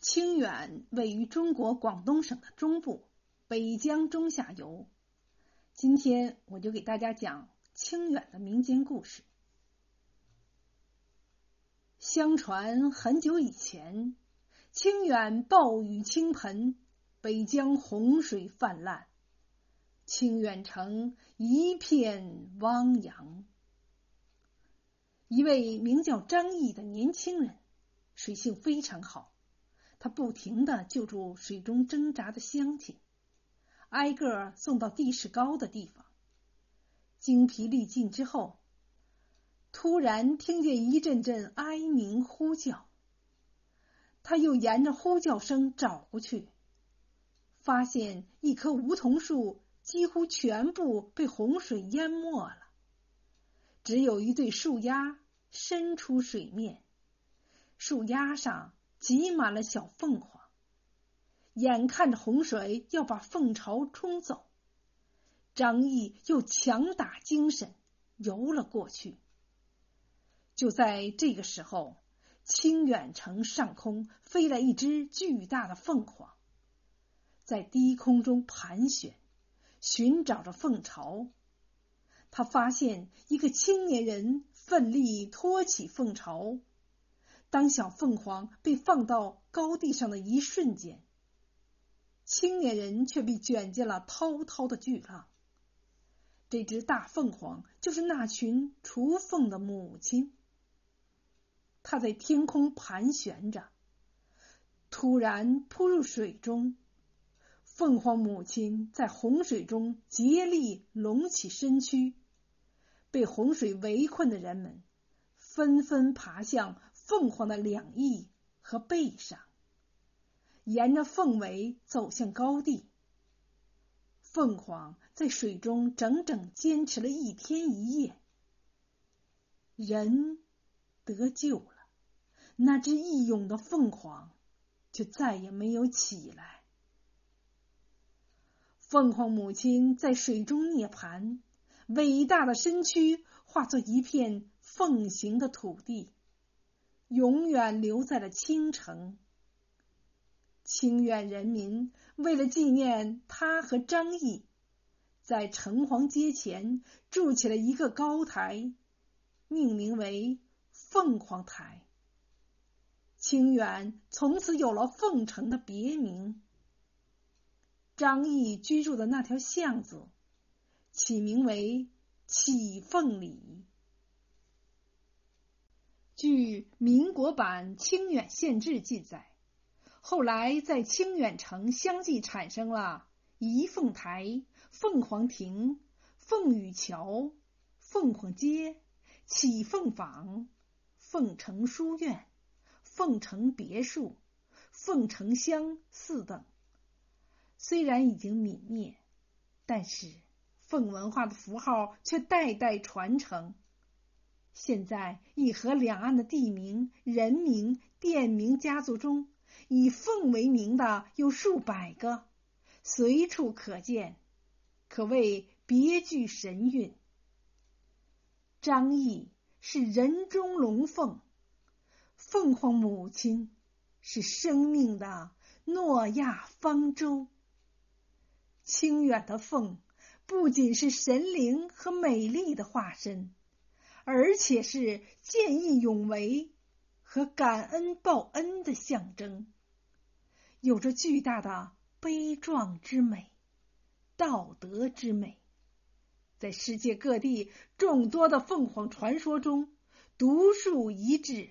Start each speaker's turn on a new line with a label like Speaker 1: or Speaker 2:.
Speaker 1: 清远位于中国广东省的中部，北江中下游。今天我就给大家讲清远的民间故事。相传很久以前，清远暴雨倾盆，北江洪水泛滥，清远城一片汪洋。一位名叫张毅的年轻人，水性非常好。他不停的救助水中挣扎的乡亲，挨个送到地势高的地方。精疲力尽之后，突然听见一阵阵哀鸣呼叫。他又沿着呼叫声找过去，发现一棵梧桐树几乎全部被洪水淹没了，只有一对树丫伸出水面，树丫上。挤满了小凤凰，眼看着洪水要把凤巢冲走，张毅又强打精神游了过去。就在这个时候，清远城上空飞来一只巨大的凤凰，在低空中盘旋，寻找着凤巢。他发现一个青年人奋力托起凤巢。当小凤凰被放到高地上的一瞬间，青年人却被卷进了滔滔的巨浪。这只大凤凰就是那群雏凤的母亲。它在天空盘旋着，突然扑入水中。凤凰母亲在洪水中竭力隆起身躯，被洪水围困的人们纷纷爬向。凤凰的两翼和背上，沿着凤尾走向高地。凤凰在水中整整坚持了一天一夜，人得救了，那只义勇的凤凰就再也没有起来。凤凰母亲在水中涅槃，伟大的身躯化作一片凤形的土地。永远留在了青城。清远人民为了纪念他和张毅，在城隍街前筑起了一个高台，命名为凤凰台。清远从此有了凤城的别名。张毅居住的那条巷子，起名为启凤里。据民国版《清远县志》记载，后来在清远城相继产生了仪凤台、凤凰亭、凤羽桥、凤凰街、启凤坊、凤城书院、凤城别墅、凤城乡四等。虽然已经泯灭，但是凤文化的符号却代代传承。现在，一河两岸的地名、人名、店名、家族中，以凤为名的有数百个，随处可见，可谓别具神韵。张毅是人中龙凤，凤凰母亲是生命的诺亚方舟。清远的凤不仅是神灵和美丽的化身。而且是见义勇为和感恩报恩的象征，有着巨大的悲壮之美、道德之美。在世界各地众多的凤凰传说中，独树一帜。